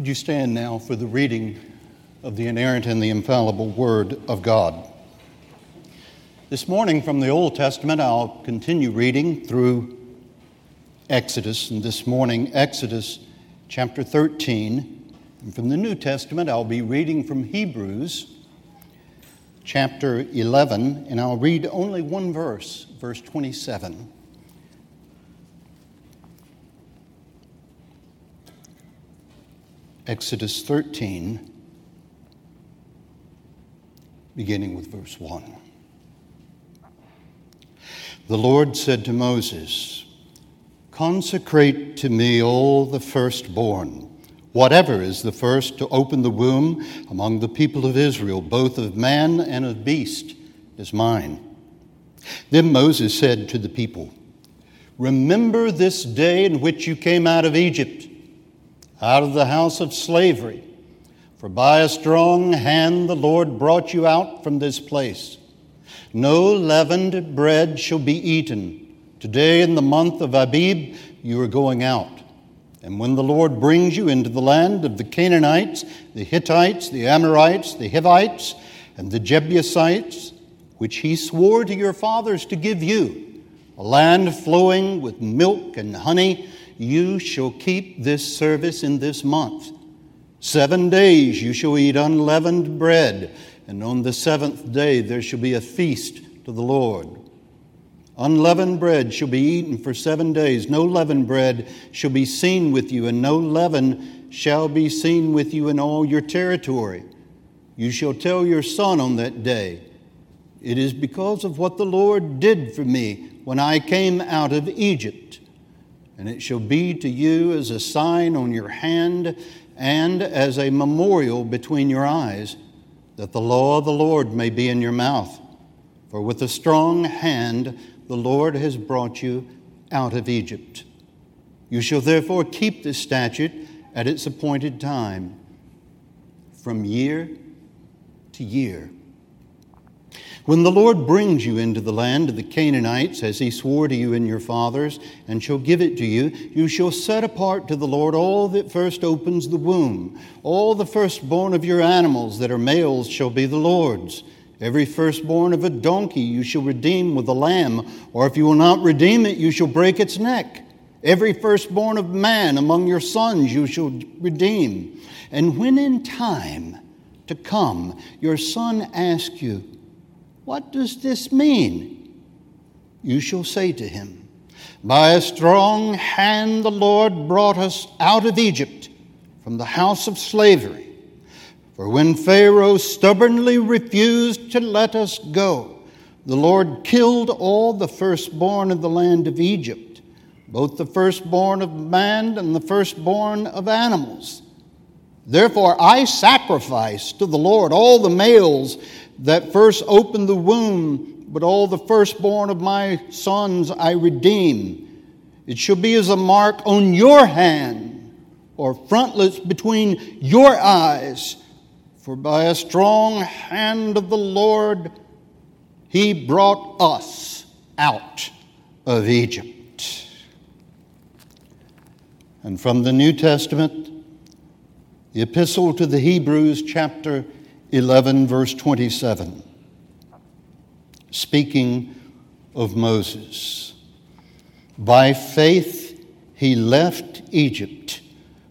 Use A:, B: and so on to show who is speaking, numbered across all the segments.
A: Would you stand now for the reading of the inerrant and the infallible Word of God? This morning from the Old Testament, I'll continue reading through Exodus, and this morning, Exodus chapter 13. And from the New Testament, I'll be reading from Hebrews chapter 11, and I'll read only one verse, verse 27. Exodus 13, beginning with verse 1. The Lord said to Moses, Consecrate to me all the firstborn, whatever is the first to open the womb among the people of Israel, both of man and of beast, is mine. Then Moses said to the people, Remember this day in which you came out of Egypt out of the house of slavery. For by a strong hand the Lord brought you out from this place. No leavened bread shall be eaten. Today, in the month of Abib, you are going out. And when the Lord brings you into the land of the Canaanites, the Hittites, the Amorites, the Hivites, and the Jebusites, which he swore to your fathers to give you, a land flowing with milk and honey, you shall keep this service in this month. Seven days you shall eat unleavened bread, and on the seventh day there shall be a feast to the Lord. Unleavened bread shall be eaten for seven days. No leavened bread shall be seen with you, and no leaven shall be seen with you in all your territory. You shall tell your son on that day, It is because of what the Lord did for me when I came out of Egypt and it shall be to you as a sign on your hand and as a memorial between your eyes, that the law of the Lord may be in your mouth. For with a strong hand the Lord has brought you out of Egypt. You shall therefore keep this statute at its appointed time, from year to year when the Lord brings you into the land of the Canaanites, as he swore to you and your fathers, and shall give it to you, you shall set apart to the Lord all that first opens the womb. All the firstborn of your animals that are males shall be the Lord's. Every firstborn of a donkey you shall redeem with a lamb, or if you will not redeem it, you shall break its neck. Every firstborn of man among your sons you shall redeem. And when in time to come your son asks you, what does this mean? You shall say to him, By a strong hand the Lord brought us out of Egypt from the house of slavery. For when Pharaoh stubbornly refused to let us go, the Lord killed all the firstborn of the land of Egypt, both the firstborn of man and the firstborn of animals. Therefore, I sacrifice to the Lord all the males that first opened the womb, but all the firstborn of my sons I redeem. It shall be as a mark on your hand or frontlets between your eyes. For by a strong hand of the Lord he brought us out of Egypt. And from the New Testament, the Epistle to the Hebrews, chapter 11, verse 27, speaking of Moses. By faith he left Egypt,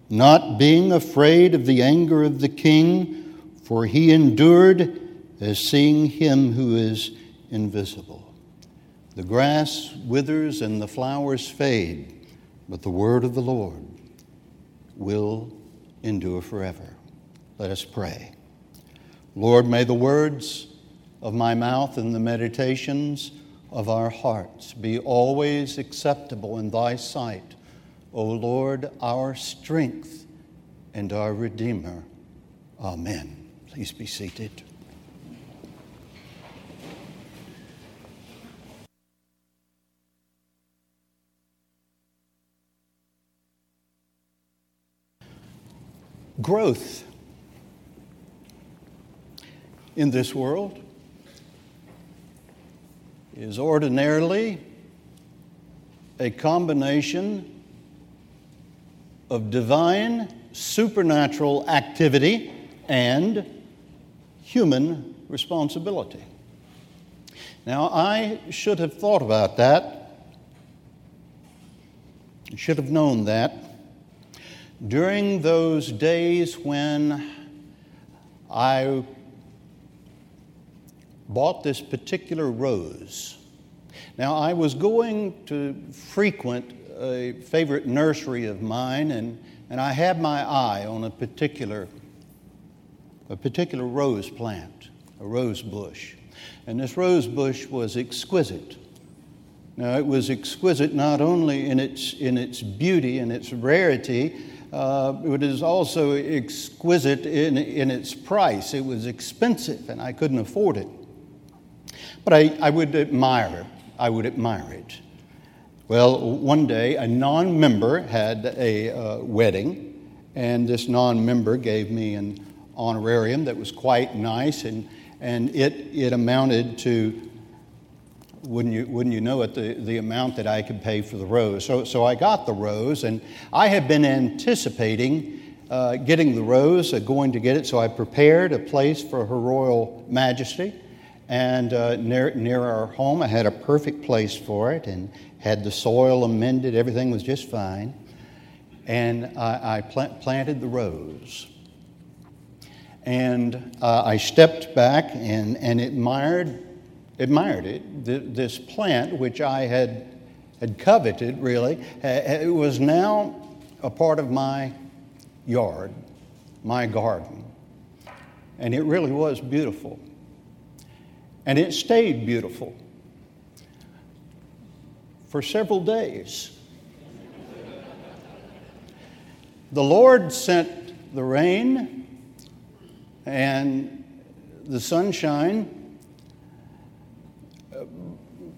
A: not being afraid of the anger of the king, for he endured as seeing him who is invisible. The grass withers and the flowers fade, but the word of the Lord will endure forever. Let us pray. Lord, may the words of my mouth and the meditations of our hearts be always acceptable in thy sight, O Lord, our strength and our Redeemer. Amen. Please be seated. Growth in this world is ordinarily a combination of divine supernatural activity and human responsibility. Now, I should have thought about that, should have known that during those days when I bought this particular rose. Now, I was going to frequent a favorite nursery of mine, and, and I had my eye on a particular, a particular rose plant, a rose bush. And this rose bush was exquisite. Now, it was exquisite not only in its, in its beauty and its rarity, uh, it is also exquisite in, in its price. It was expensive, and I couldn't afford it. But I, I would admire, I would admire it. Well, one day a non member had a uh, wedding, and this non member gave me an honorarium that was quite nice, and, and it, it amounted to, wouldn't you, wouldn't you know it, the, the amount that I could pay for the rose. So, so I got the rose, and I had been anticipating uh, getting the rose, uh, going to get it, so I prepared a place for Her Royal Majesty. And uh, near, near our home, I had a perfect place for it and had the soil amended. Everything was just fine. And I, I plant, planted the rose. And uh, I stepped back and, and admired, admired it. The, this plant, which I had, had coveted really, it was now a part of my yard, my garden. And it really was beautiful. And it stayed beautiful for several days. the Lord sent the rain and the sunshine,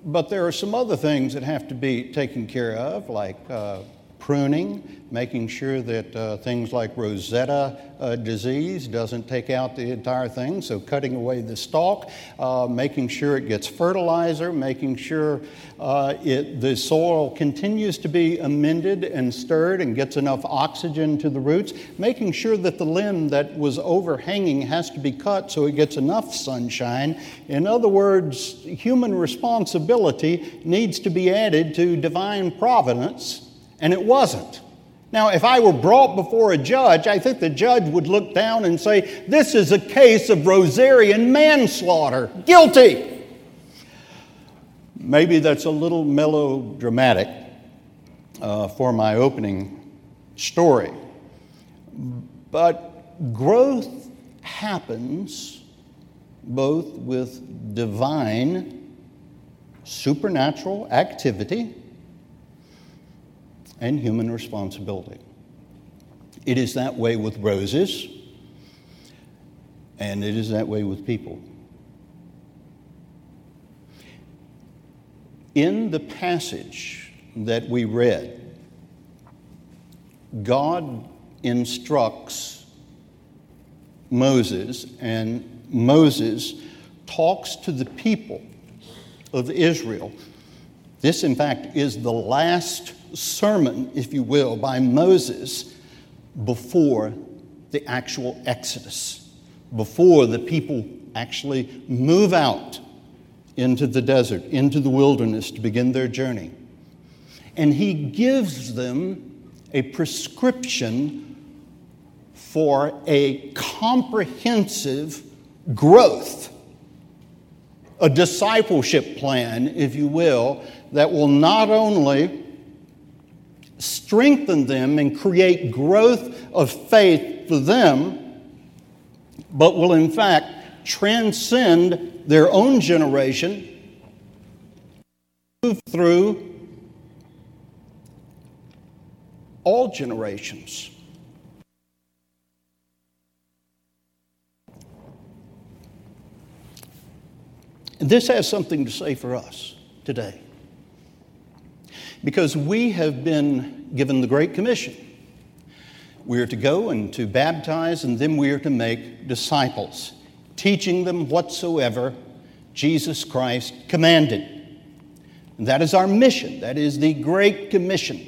A: but there are some other things that have to be taken care of, like uh, pruning, making sure that uh, things like rosette uh, disease doesn't take out the entire thing, so cutting away the stalk, uh, making sure it gets fertilizer, making sure uh, it, the soil continues to be amended and stirred and gets enough oxygen to the roots, making sure that the limb that was overhanging has to be cut so it gets enough sunshine. In other words, human responsibility needs to be added to divine providence, and it wasn't. Now, if I were brought before a judge, I think the judge would look down and say, This is a case of Rosarian manslaughter. Guilty. Maybe that's a little melodramatic uh, for my opening story. But growth happens both with divine, supernatural activity and human responsibility. It is that way with roses, and it is that way with people. In the passage that we read, God instructs Moses, and Moses talks to the people of Israel. This, in fact, is the last sermon, if you will, by Moses before the actual Exodus, before the people actually move out into the desert, into the wilderness to begin their journey. And he gives them a prescription for a comprehensive growth, a discipleship plan, if you will, that will not only strengthen them and create growth of faith for them, but will in fact transcend their own generation, move through all generations. this has something to say for us today because we have been given the Great Commission. We are to go and to baptize, and then we are to make disciples, teaching them whatsoever Jesus Christ commanded. And that is our mission. That is the Great Commission.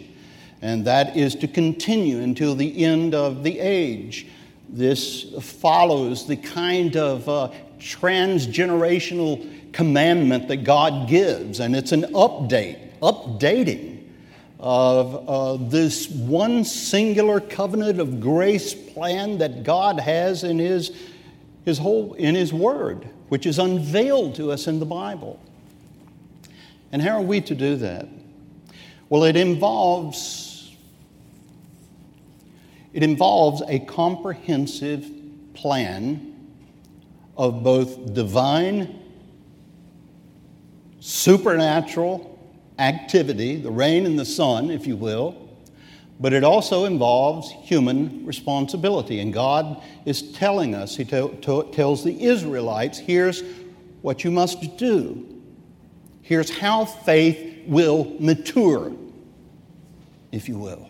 A: and that is to continue until the end of the age. This follows the kind of uh, transgenerational commandment that God gives, and it's an update, updating of uh, this one singular covenant of grace plan that God has in His, his whole in His Word, which is unveiled to us in the Bible. And how are we to do that? Well, it involves it involves a comprehensive plan of both divine, supernatural activity, the rain and the sun, if you will, but it also involves human responsibility. And God is telling us, He tells the Israelites, here's what you must do. Here's how faith will mature, if you will.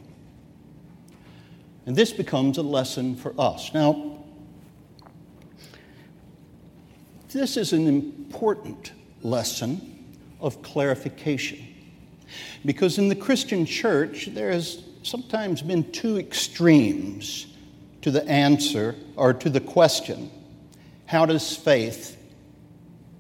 A: And this becomes a lesson for us. Now, this is an important lesson of clarification. Because in the Christian church, there has sometimes been two extremes to the answer or to the question how does faith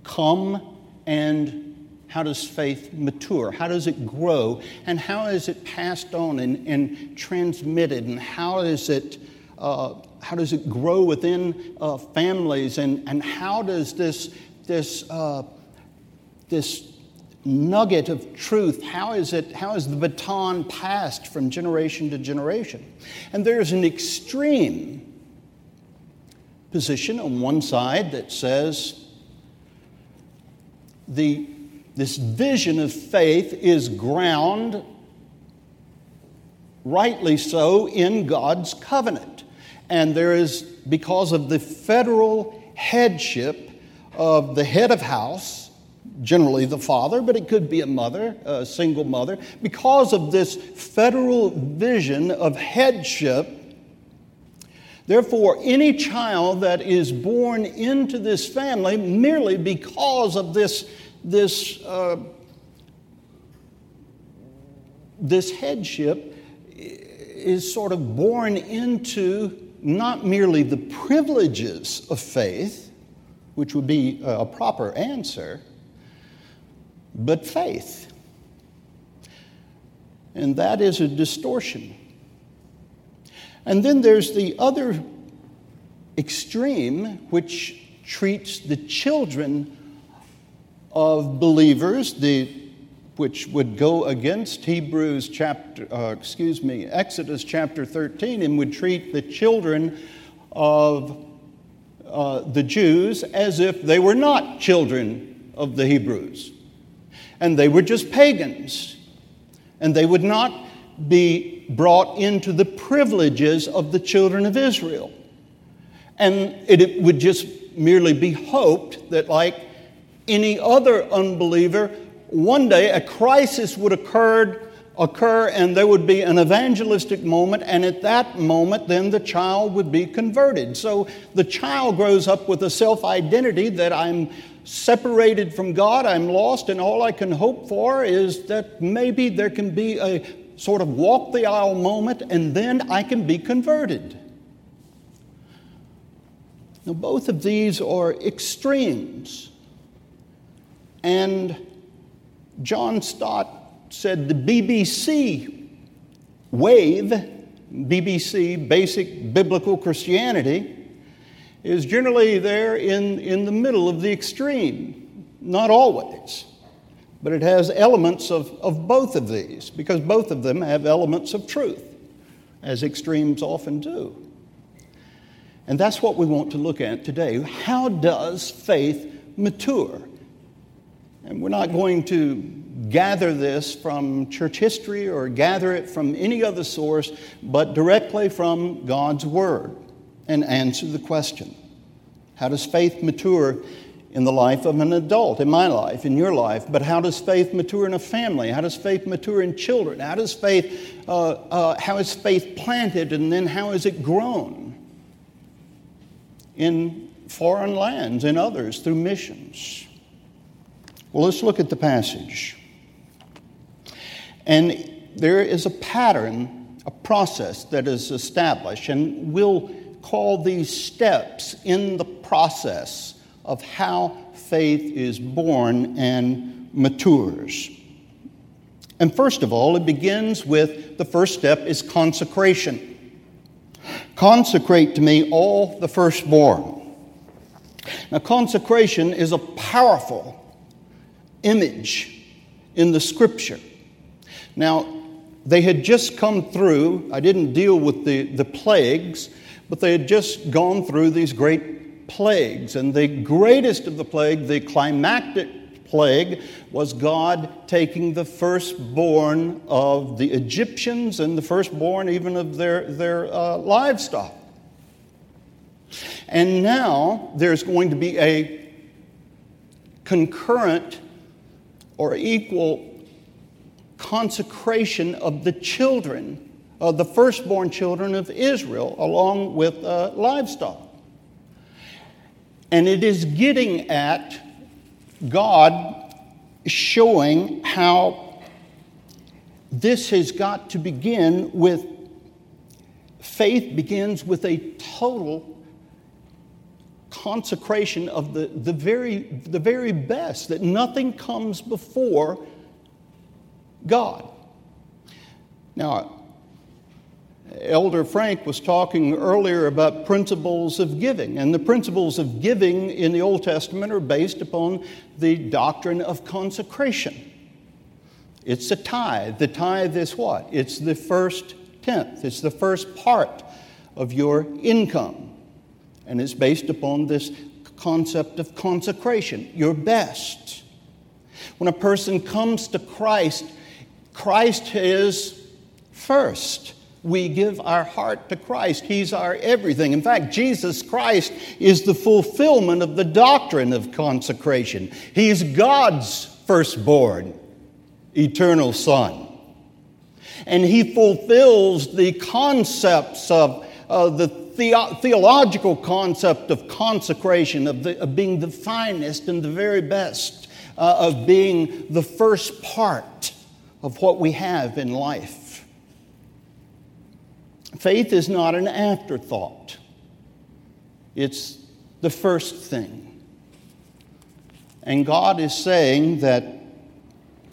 A: come and how does faith mature? How does it grow? And how is it passed on and, and transmitted? And how is it, uh, how does it grow within uh, families? And, and how does this, this, uh, this nugget of truth, how is, it, how is the baton passed from generation to generation? And there's an extreme position on one side that says the this vision of faith is ground, rightly so, in God's covenant. And there is, because of the federal headship of the head of house, generally the father, but it could be a mother, a single mother, because of this federal vision of headship. Therefore, any child that is born into this family merely because of this this, uh, this headship is sort of born into not merely the privileges of faith, which would be a proper answer, but faith. And that is a distortion. And then there's the other extreme, which treats the children of believers, the, which would go against Hebrews chapter, uh, excuse me, Exodus chapter 13, and would treat the children of uh, the Jews as if they were not children of the Hebrews. And they were just pagans. And they would not be brought into the privileges of the children of Israel. And it, would just merely be hoped that, like any other unbeliever, one day a crisis would occur, occur and there would be an evangelistic moment, and at that moment, then the child would be converted. So the child grows up with a self identity that I'm separated from God, I'm lost, and all I can hope for is that maybe there can be a sort of walk the aisle moment, and then I can be converted. Now, both of these are extremes. And John Stott said the BBC wave, BBC, basic biblical Christianity, is generally there in, in the middle of the extreme. Not always, but it has elements of, of both of these because both of them have elements of truth, as extremes often do. And that's what we want to look at today. How does faith mature? And we're not going to gather this from church history or gather it from any other source, but directly from God's Word and answer the question How does faith mature in the life of an adult, in my life, in your life? But how does faith mature in a family? How does faith mature in children? How does faith, uh, uh, how is faith planted and then how is it grown in foreign lands and others through missions? Well, let's look at the passage. And there is a pattern, a process that is established, and we'll call these steps in the process of how faith is born and matures. And first of all, it begins with the first step is consecration. Consecrate to me all the firstborn. Now, consecration is a powerful image in the scripture. Now, they had just come through, I didn't deal with the, the plagues, but they had just gone through these great plagues. And the greatest of the plague, the climactic plague, was God taking the firstborn of the Egyptians and the firstborn even of their, their uh, livestock. And now there's going to be a concurrent or equal consecration of the children, of the firstborn children of Israel, along with uh, livestock. And it is getting at God showing how this has got to begin with faith begins with a total consecration of the, the, very, the very best, that nothing comes before God. Now, Elder Frank was talking earlier about principles of giving, and the principles of giving in the Old Testament are based upon the doctrine of consecration. It's a tithe. The tithe is what? It's the first tenth, it's the first part of your income. And it's based upon this concept of consecration, your best. When a person comes to Christ, Christ is first. We give our heart to Christ. He's our everything. In fact, Jesus Christ is the fulfillment of the doctrine of consecration. He's God's firstborn, eternal Son. And He fulfills the concepts of uh, the the- theological concept of consecration, of, the, of, being the finest and the very best, uh, of being the first part of what we have in life. Faith is not an afterthought, it's the first thing. And God is saying that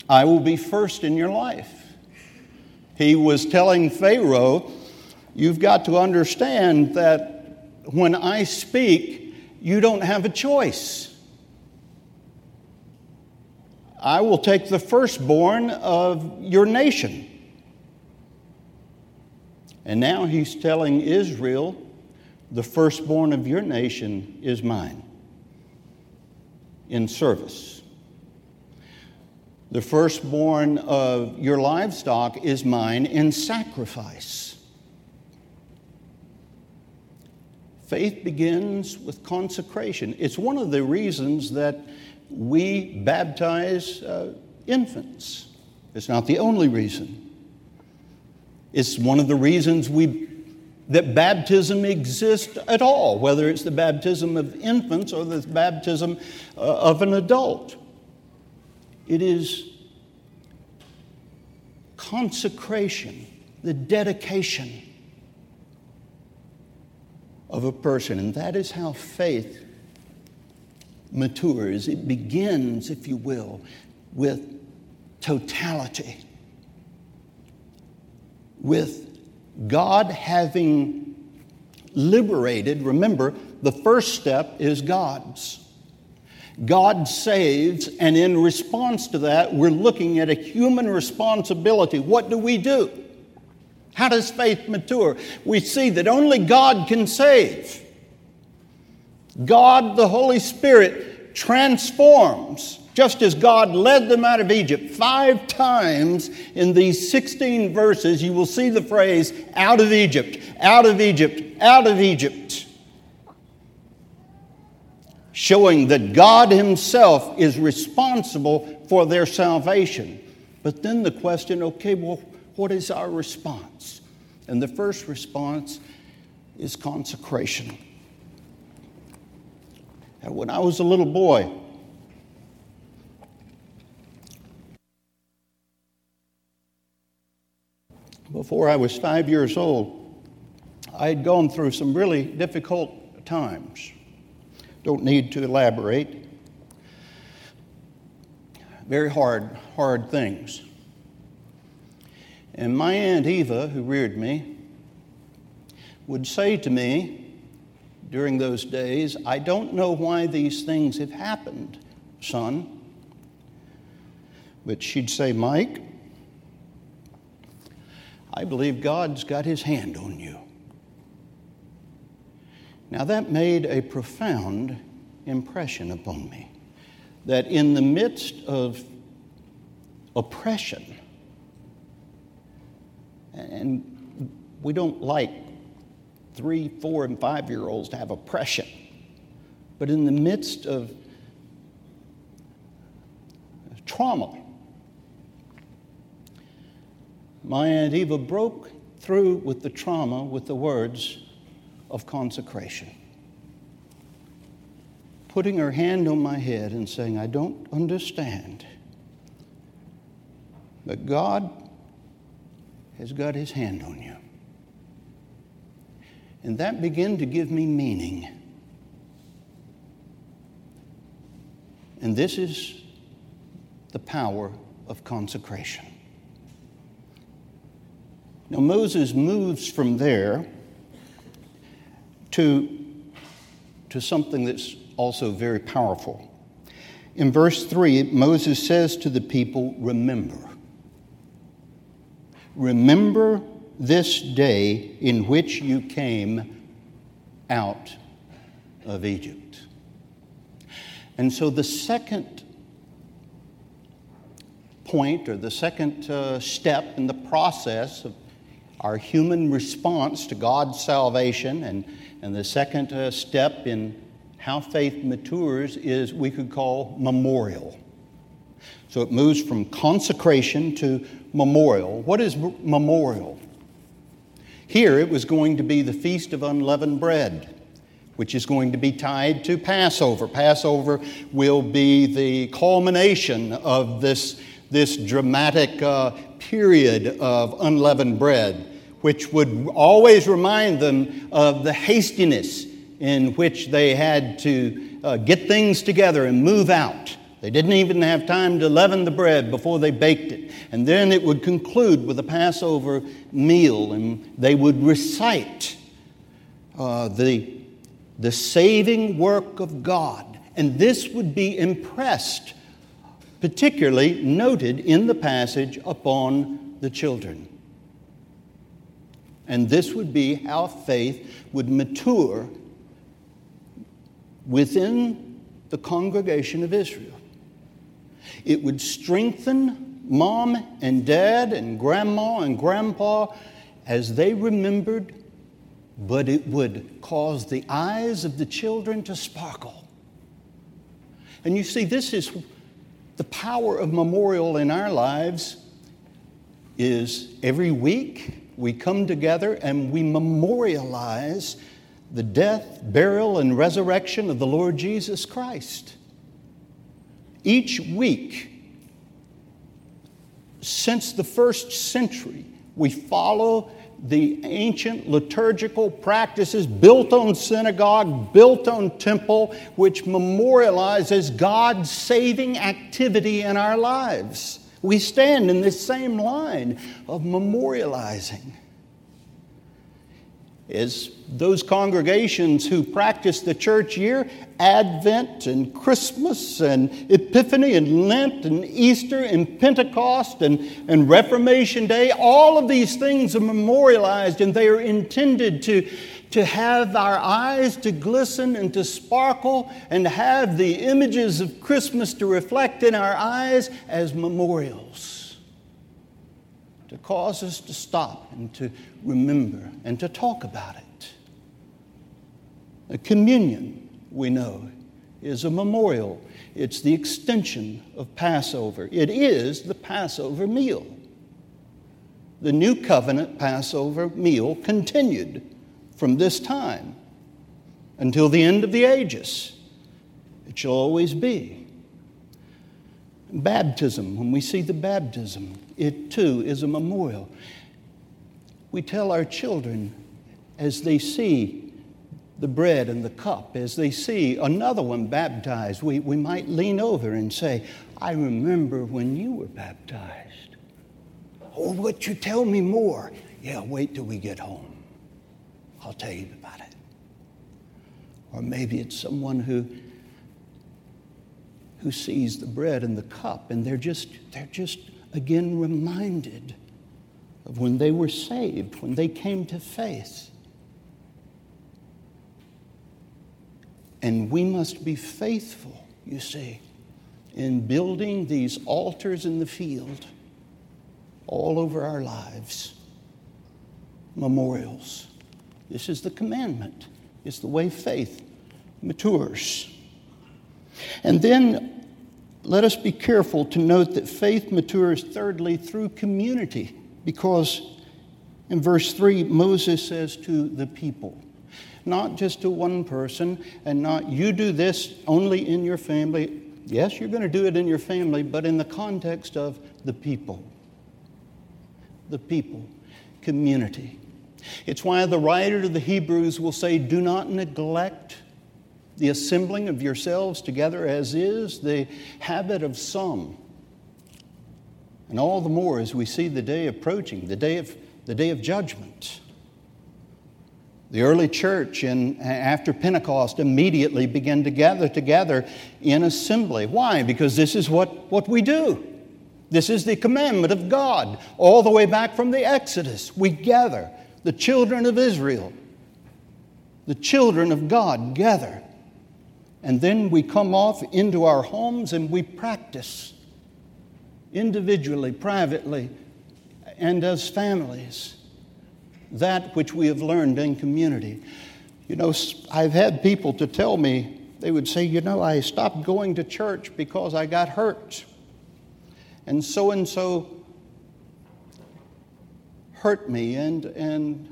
A: I will be first in your life. He was telling Pharaoh, You've got to understand that when I speak, you don't have a choice. I will take the firstborn of your nation. And now he's telling Israel, the firstborn of your nation is mine in service. The firstborn of your livestock is mine in sacrifice. Faith begins with consecration. It's one of the reasons that we baptize uh, infants. It's not the only reason. It's one of the reasons we that baptism exists at all, whether it's the baptism of infants or the baptism uh, of an adult. It is consecration, the dedication of a person. And that is how faith matures. It begins, if you will, with totality, with God having liberated. Remember, the first step is God's. God saves, and in response to that, we're looking at a human responsibility. What do we do? How does faith mature? We see that only God can save. God, the Holy Spirit, transforms, just as God led them out of Egypt. Five times in these 16 verses, you will see the phrase, out of Egypt, out of Egypt, out of Egypt. Showing that God Himself is responsible for their salvation. But then the question okay, well, what is our response? And the first response is consecration. And when I was a little boy, before I was five years old, I had gone through some really difficult times. Don't need to elaborate. Very hard, hard things. And my Aunt Eva, who reared me, would say to me during those days, I don't know why these things have happened, son. But she'd say, Mike, I believe God's got his hand on you. Now, that made a profound impression upon me. That in the midst of oppression, and we don't like three, four, and five year olds to have oppression, but in the midst of trauma, my Aunt Eva broke through with the trauma with the words of consecration. Putting her hand on my head and saying, I don't understand, but God has got his hand on you. And that began to give me meaning. And this is the power of consecration. Now, Moses moves from there to, to something that's also very powerful. In verse 3, Moses says to the people, Remember. Remember this day in which you came out of Egypt. And so the second point or the second uh, step in the process of our human response to God's salvation. And, and the second uh, step in how faith matures is we could call memorial. So it moves from consecration to memorial. What is memorial? Here it was going to be the Feast of Unleavened Bread, which is going to be tied to Passover. Passover will be the culmination of this, this dramatic uh, period of unleavened bread which would always remind them of the hastiness in which they had to uh, get things together and move out. They didn't even have time to leaven the bread before they baked it. And then it would conclude with a Passover meal, and they would recite uh, the, the saving work of God. And this would be impressed, particularly noted in the passage, upon the children. And this would be how faith would mature within the congregation of Israel. It would strengthen mom and dad and grandma and grandpa as they remembered, but it would cause the eyes of the children to sparkle. And you see, this is the power of memorial in our lives is every week we come together and we memorialize the death, burial, and resurrection of the Lord Jesus Christ. Each week, since the first century, we follow the ancient liturgical practices built on synagogue, built on temple, which memorializes God's saving activity in our lives. We stand in this same line of memorializing. As those congregations who practice the church year, Advent and Christmas and Epiphany and Lent and Easter and Pentecost and, and Reformation Day, all of these things are memorialized and they are intended to to have our eyes to glisten and to sparkle and have the images of Christmas to reflect in our eyes as memorials, to cause us to stop and to remember and to talk about it. A communion, we know, is a memorial. It's the extension of Passover. It is the Passover meal. The new covenant Passover meal continued from this time until the end of the ages. It shall always be. Baptism, when we see the baptism, it too is a memorial.
B: we tell our children as they see the bread and the cup, as they see another one baptized, we, we might lean over and say, I remember when you were baptized. Oh, would you tell me more? Yeah, wait till we get home. I'll tell you about it. Or maybe it's someone who who sees the bread and the cup and they're just they're just again reminded of when they were saved, when they came to faith. And we must be faithful, you see, in building these altars in the field all over our lives, memorials. This is the commandment, it's the way faith matures. And then let us be careful to note that faith matures, thirdly, through community, because in verse 3, Moses says to the people, not just to one person, and not you do this only in your family. Yes, you're going to do it in your family, but in the context of the people. The people, community. It's why the writer to the Hebrews will say, Do not neglect the assembling of yourselves together, as is the habit of some. And all the more as we see the day approaching, the day of, the day of judgment. The early church in, after Pentecost immediately began to gather together in assembly. Why? Because this is what, what we do. This is the commandment of God, all the way back from the Exodus. We gather, the children of Israel, the children of God gather. And then we come off into our homes and we practice individually, privately, and as families that which we have learned in community. You know, I've had people to tell me, they would say, You know, I stopped going to church because I got hurt. And so and so hurt me, and, and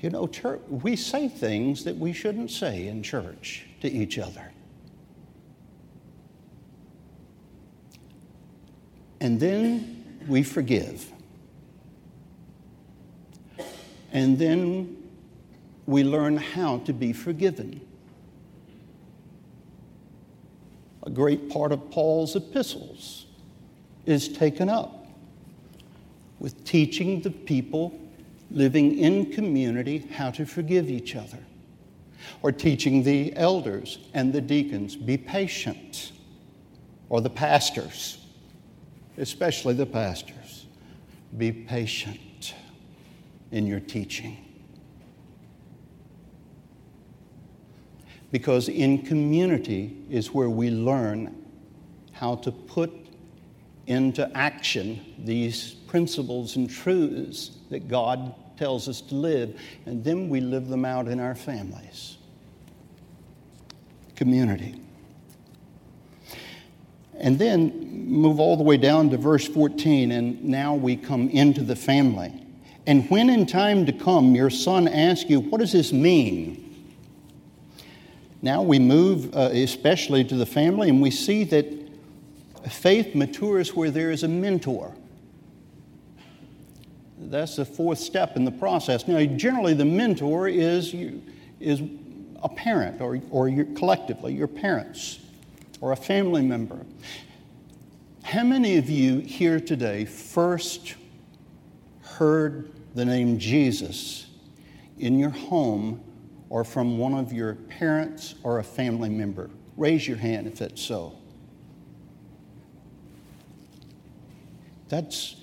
B: you know, church, we say things that we shouldn't say in church to each other. And then we forgive. And then we learn how to be forgiven. A great part of Paul's epistles is taken up with teaching the people living in community how to forgive each other, or teaching the elders and the deacons be patient, or the pastors, especially the pastors, be patient in your teaching. Because in community is where we learn how to put into action these principles and truths that God tells us to live, and then we live them out in our families. Community. And then move all the way down to verse 14, and now we come into the family. And when in time to come your son asks you, What does this mean? Now we move uh, especially to the family, and we see that faith matures where there is a mentor. That's the fourth step in the process. Now, generally, the mentor is, is a parent or, or your, collectively your parents or a family member. How many of you here today first heard the name Jesus in your home or from one of your parents or a family member? Raise your hand if that's so. That's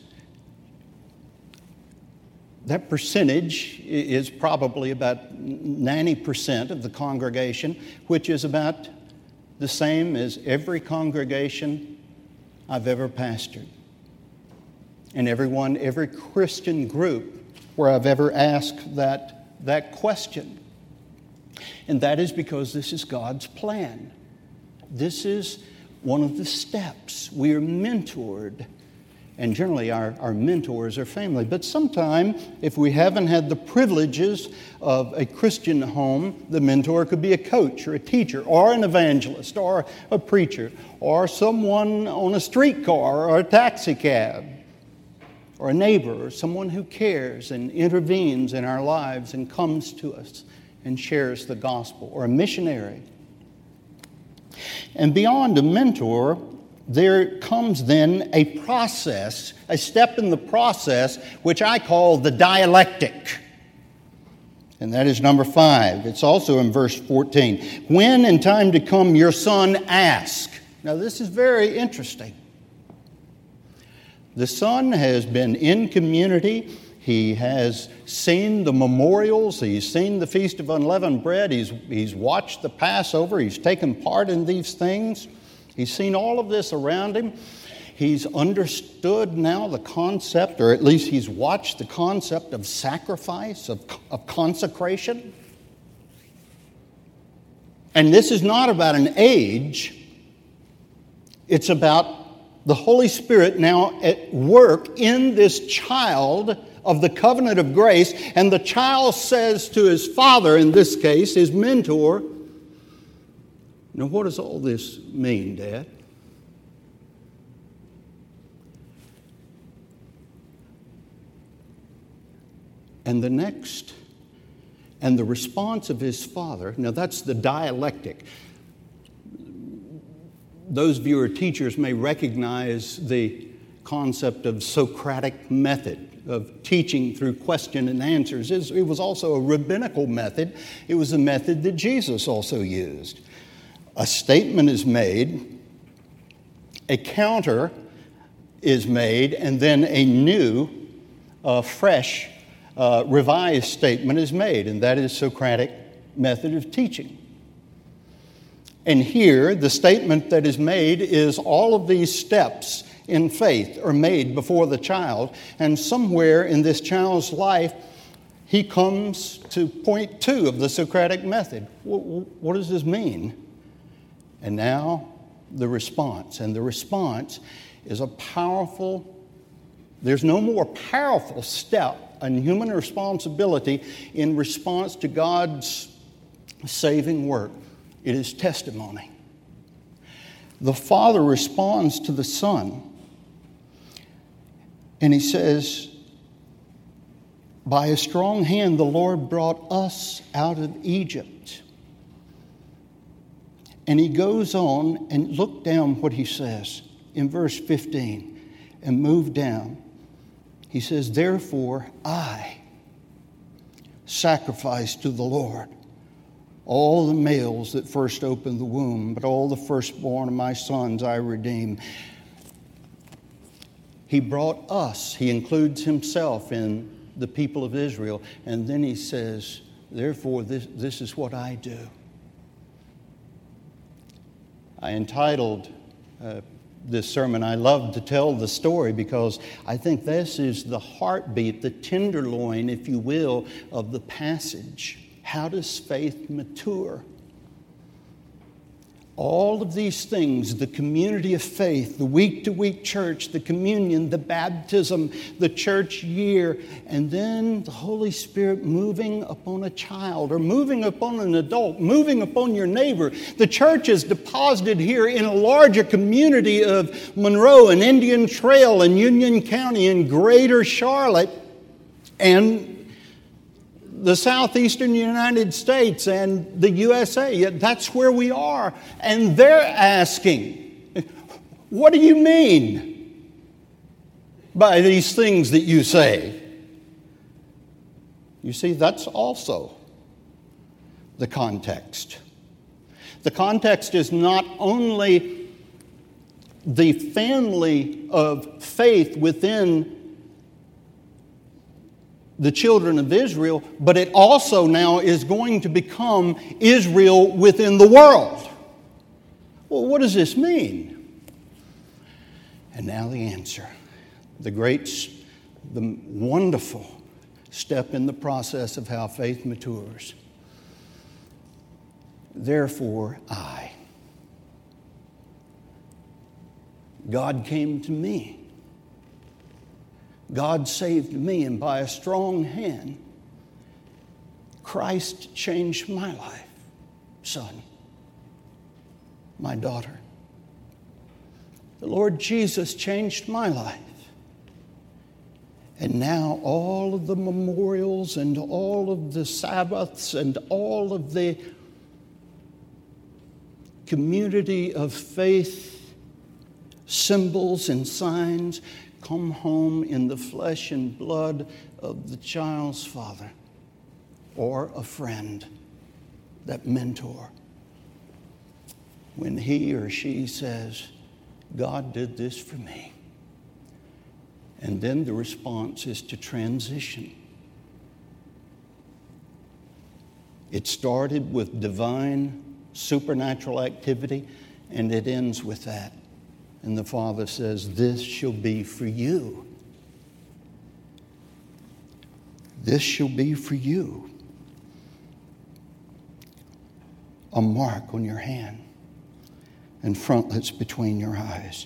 B: that percentage is probably about 90% of the congregation, which is about the same as every congregation I've ever pastored. And everyone, every Christian group where I've ever asked that, that question. And that is because this is God's plan. This is one of the steps. We are mentored and generally our, our mentors are family. But sometime, if we haven't had the privileges of a Christian home, the mentor could be a coach or a teacher or an evangelist or a preacher or someone on a streetcar or a taxi cab or a neighbor or someone who cares and intervenes in our lives and comes to us and shares the gospel, or a missionary. And beyond a mentor, there comes then a process, a step in the process, which I call the dialectic. And that is number five. It's also in verse 14. When in time to come your son ask. Now, this is very interesting. The son has been in community. He has seen the memorials. He's seen the Feast of Unleavened Bread. He's, he's watched the Passover. He's taken part in these things. He's seen all of this around him. He's understood now the concept, or at least he's watched the concept of sacrifice, of, of consecration. And this is not about an age, it's about the Holy Spirit now at work in this child of the covenant of grace. And the child says to his father, in this case, his mentor, Now, what does all this mean, Dad? And the next, and the response of his father, now that's the dialectic. Those of you who are teachers may recognize the concept of Socratic method of teaching through question and answers. It was also a rabbinical method. It was a method that Jesus also used. A statement is made, a counter is made, and then a new, uh, fresh uh, revised statement is made, and that is Socratic method of teaching. And here, the statement that is made is all of these steps in faith are made before the child, and somewhere in this child's life, he comes to point two of the Socratic method. What does this mean? And now the response. And the response is a powerful, there's no more powerful step in human responsibility in response to God's saving work. It is testimony. The Father responds to the Son, and He says, By a strong hand, the Lord brought us out of Egypt. And He goes on and look down what He says in verse 15 and move down. He says, Therefore, I sacrifice to the Lord all the males that first opened the womb, but all the firstborn of my sons I redeem. He brought us, he includes himself in the people of Israel, and then he says, Therefore, this, this is what I do. I entitled uh, this sermon, I love to tell the story because I think this is the heartbeat, the tenderloin, if you will, of the passage. How does faith mature? All of these things the community of faith, the week to week church, the communion, the baptism, the church year, and then the Holy Spirit moving upon a child or moving upon an adult, moving upon your neighbor. The church is deposited here in a larger community of Monroe and Indian Trail and Union County and Greater Charlotte. And the southeastern United States and the USA. That's where we are. And they're asking, What do you mean by these things that you say? You see, that's also the context. The context is not only the family of faith within the children of Israel, but it also now is going to become Israel within the world. Well, what does this mean? And now the answer. The great, the wonderful step in the process of how faith matures. Therefore, I. God came to me God saved me, and by a strong hand, Christ changed my life, son, my daughter. The Lord Jesus changed my life. And now all of the memorials and all of the Sabbaths and all of the community of faith symbols and signs come home in the flesh and blood of the child's father or a friend, that mentor. When he or she says, God did this for me. And then the response is to transition. It started with divine supernatural activity, and it ends with that. And the Father says, This shall be for you. This shall be for you. A mark on your hand and frontlets between your eyes.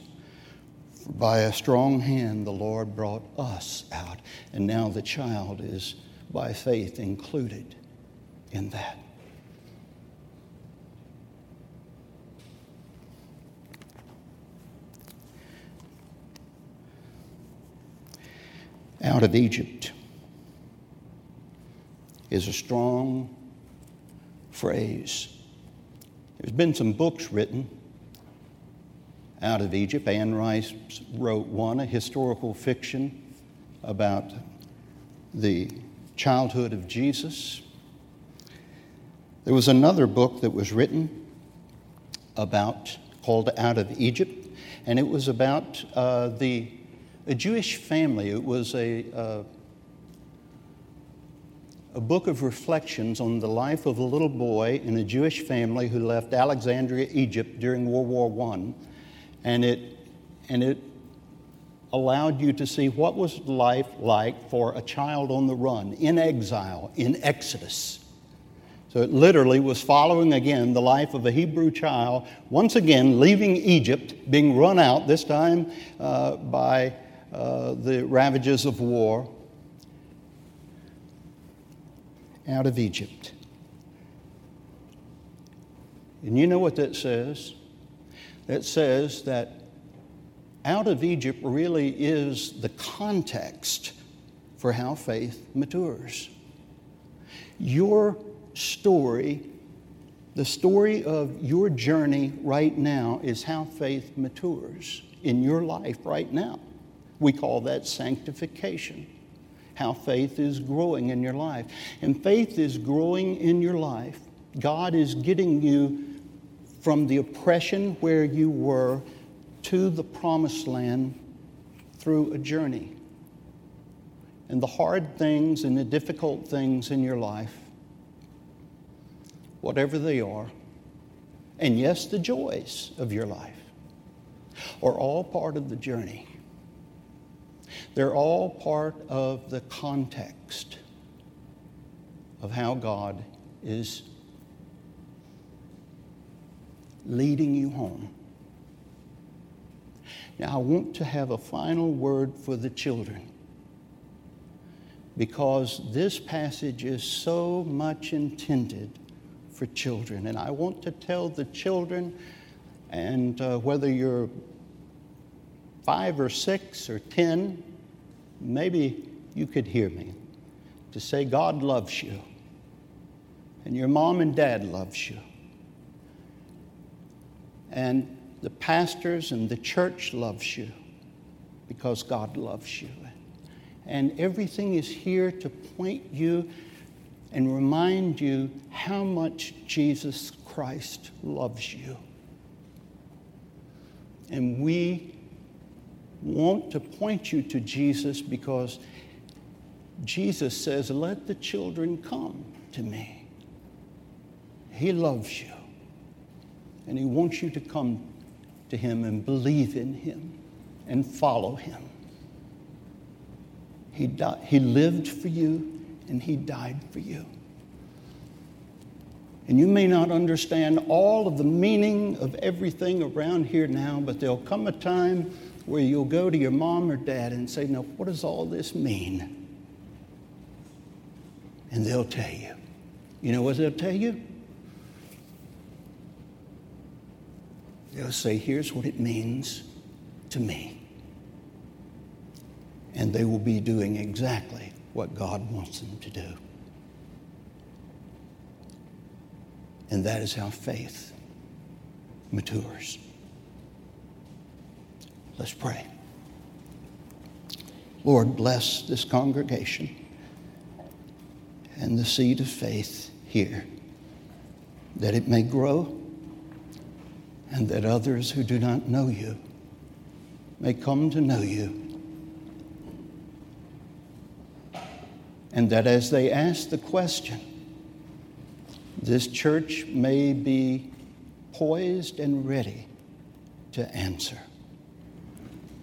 B: For by a strong hand the Lord brought us out, and now the child is by faith included in that. Out of Egypt is a strong phrase. There's been some books written out of Egypt. Anne Rice wrote one, a historical fiction about the childhood of Jesus. There was another book that was written about, called Out of Egypt, and it was about uh, the a Jewish family. It was a, uh, a book of reflections on the life of a little boy in a Jewish family who left Alexandria, Egypt during World War I. And it, and it allowed you to see what was life like for a child on the run, in exile, in Exodus. So it literally was following again the life of a Hebrew child, once again leaving Egypt, being run out, this time uh, by uh, the ravages of war out of Egypt. And you know what that says? That says that out of Egypt really is the context for how faith matures. Your story, the story of your journey right now, is how faith matures in your life right now. We call that sanctification, how faith is growing in your life. And faith is growing in your life. God is getting you from the oppression where you were to the promised land through a journey. And the hard things and the difficult things in your life, whatever they are, and yes, the joys of your life, are all part of the journey. They're all part of the context of how God is leading you home. Now, I want to have a final word for the children because this passage is so much intended for children. And I want to tell the children, and uh, whether you're five or six or ten, maybe you could hear me to say God loves you and your mom and dad loves you. And the pastors and the church loves you because God loves you. And everything is here to point you and remind you how much Jesus Christ loves you. And we want to point you to Jesus because Jesus says, Let the children come to me. He loves you. And He wants you to come to Him and believe in Him and follow Him. He, died, he lived for you and He died for you. And you may not understand all of the meaning of everything around here now, but there'll come a time where you'll go to your mom or dad and say, Now, what does all this mean? And they'll tell you. You know what they'll tell you? They'll say, Here's what it means to me. and they will be doing exactly what God wants them to do. And that is how faith matures. Let's pray. Lord, bless this congregation and the seed of faith here, that it may grow and that others who do not know you may come to know you. And that as they ask the question, this church may be poised and ready to answer.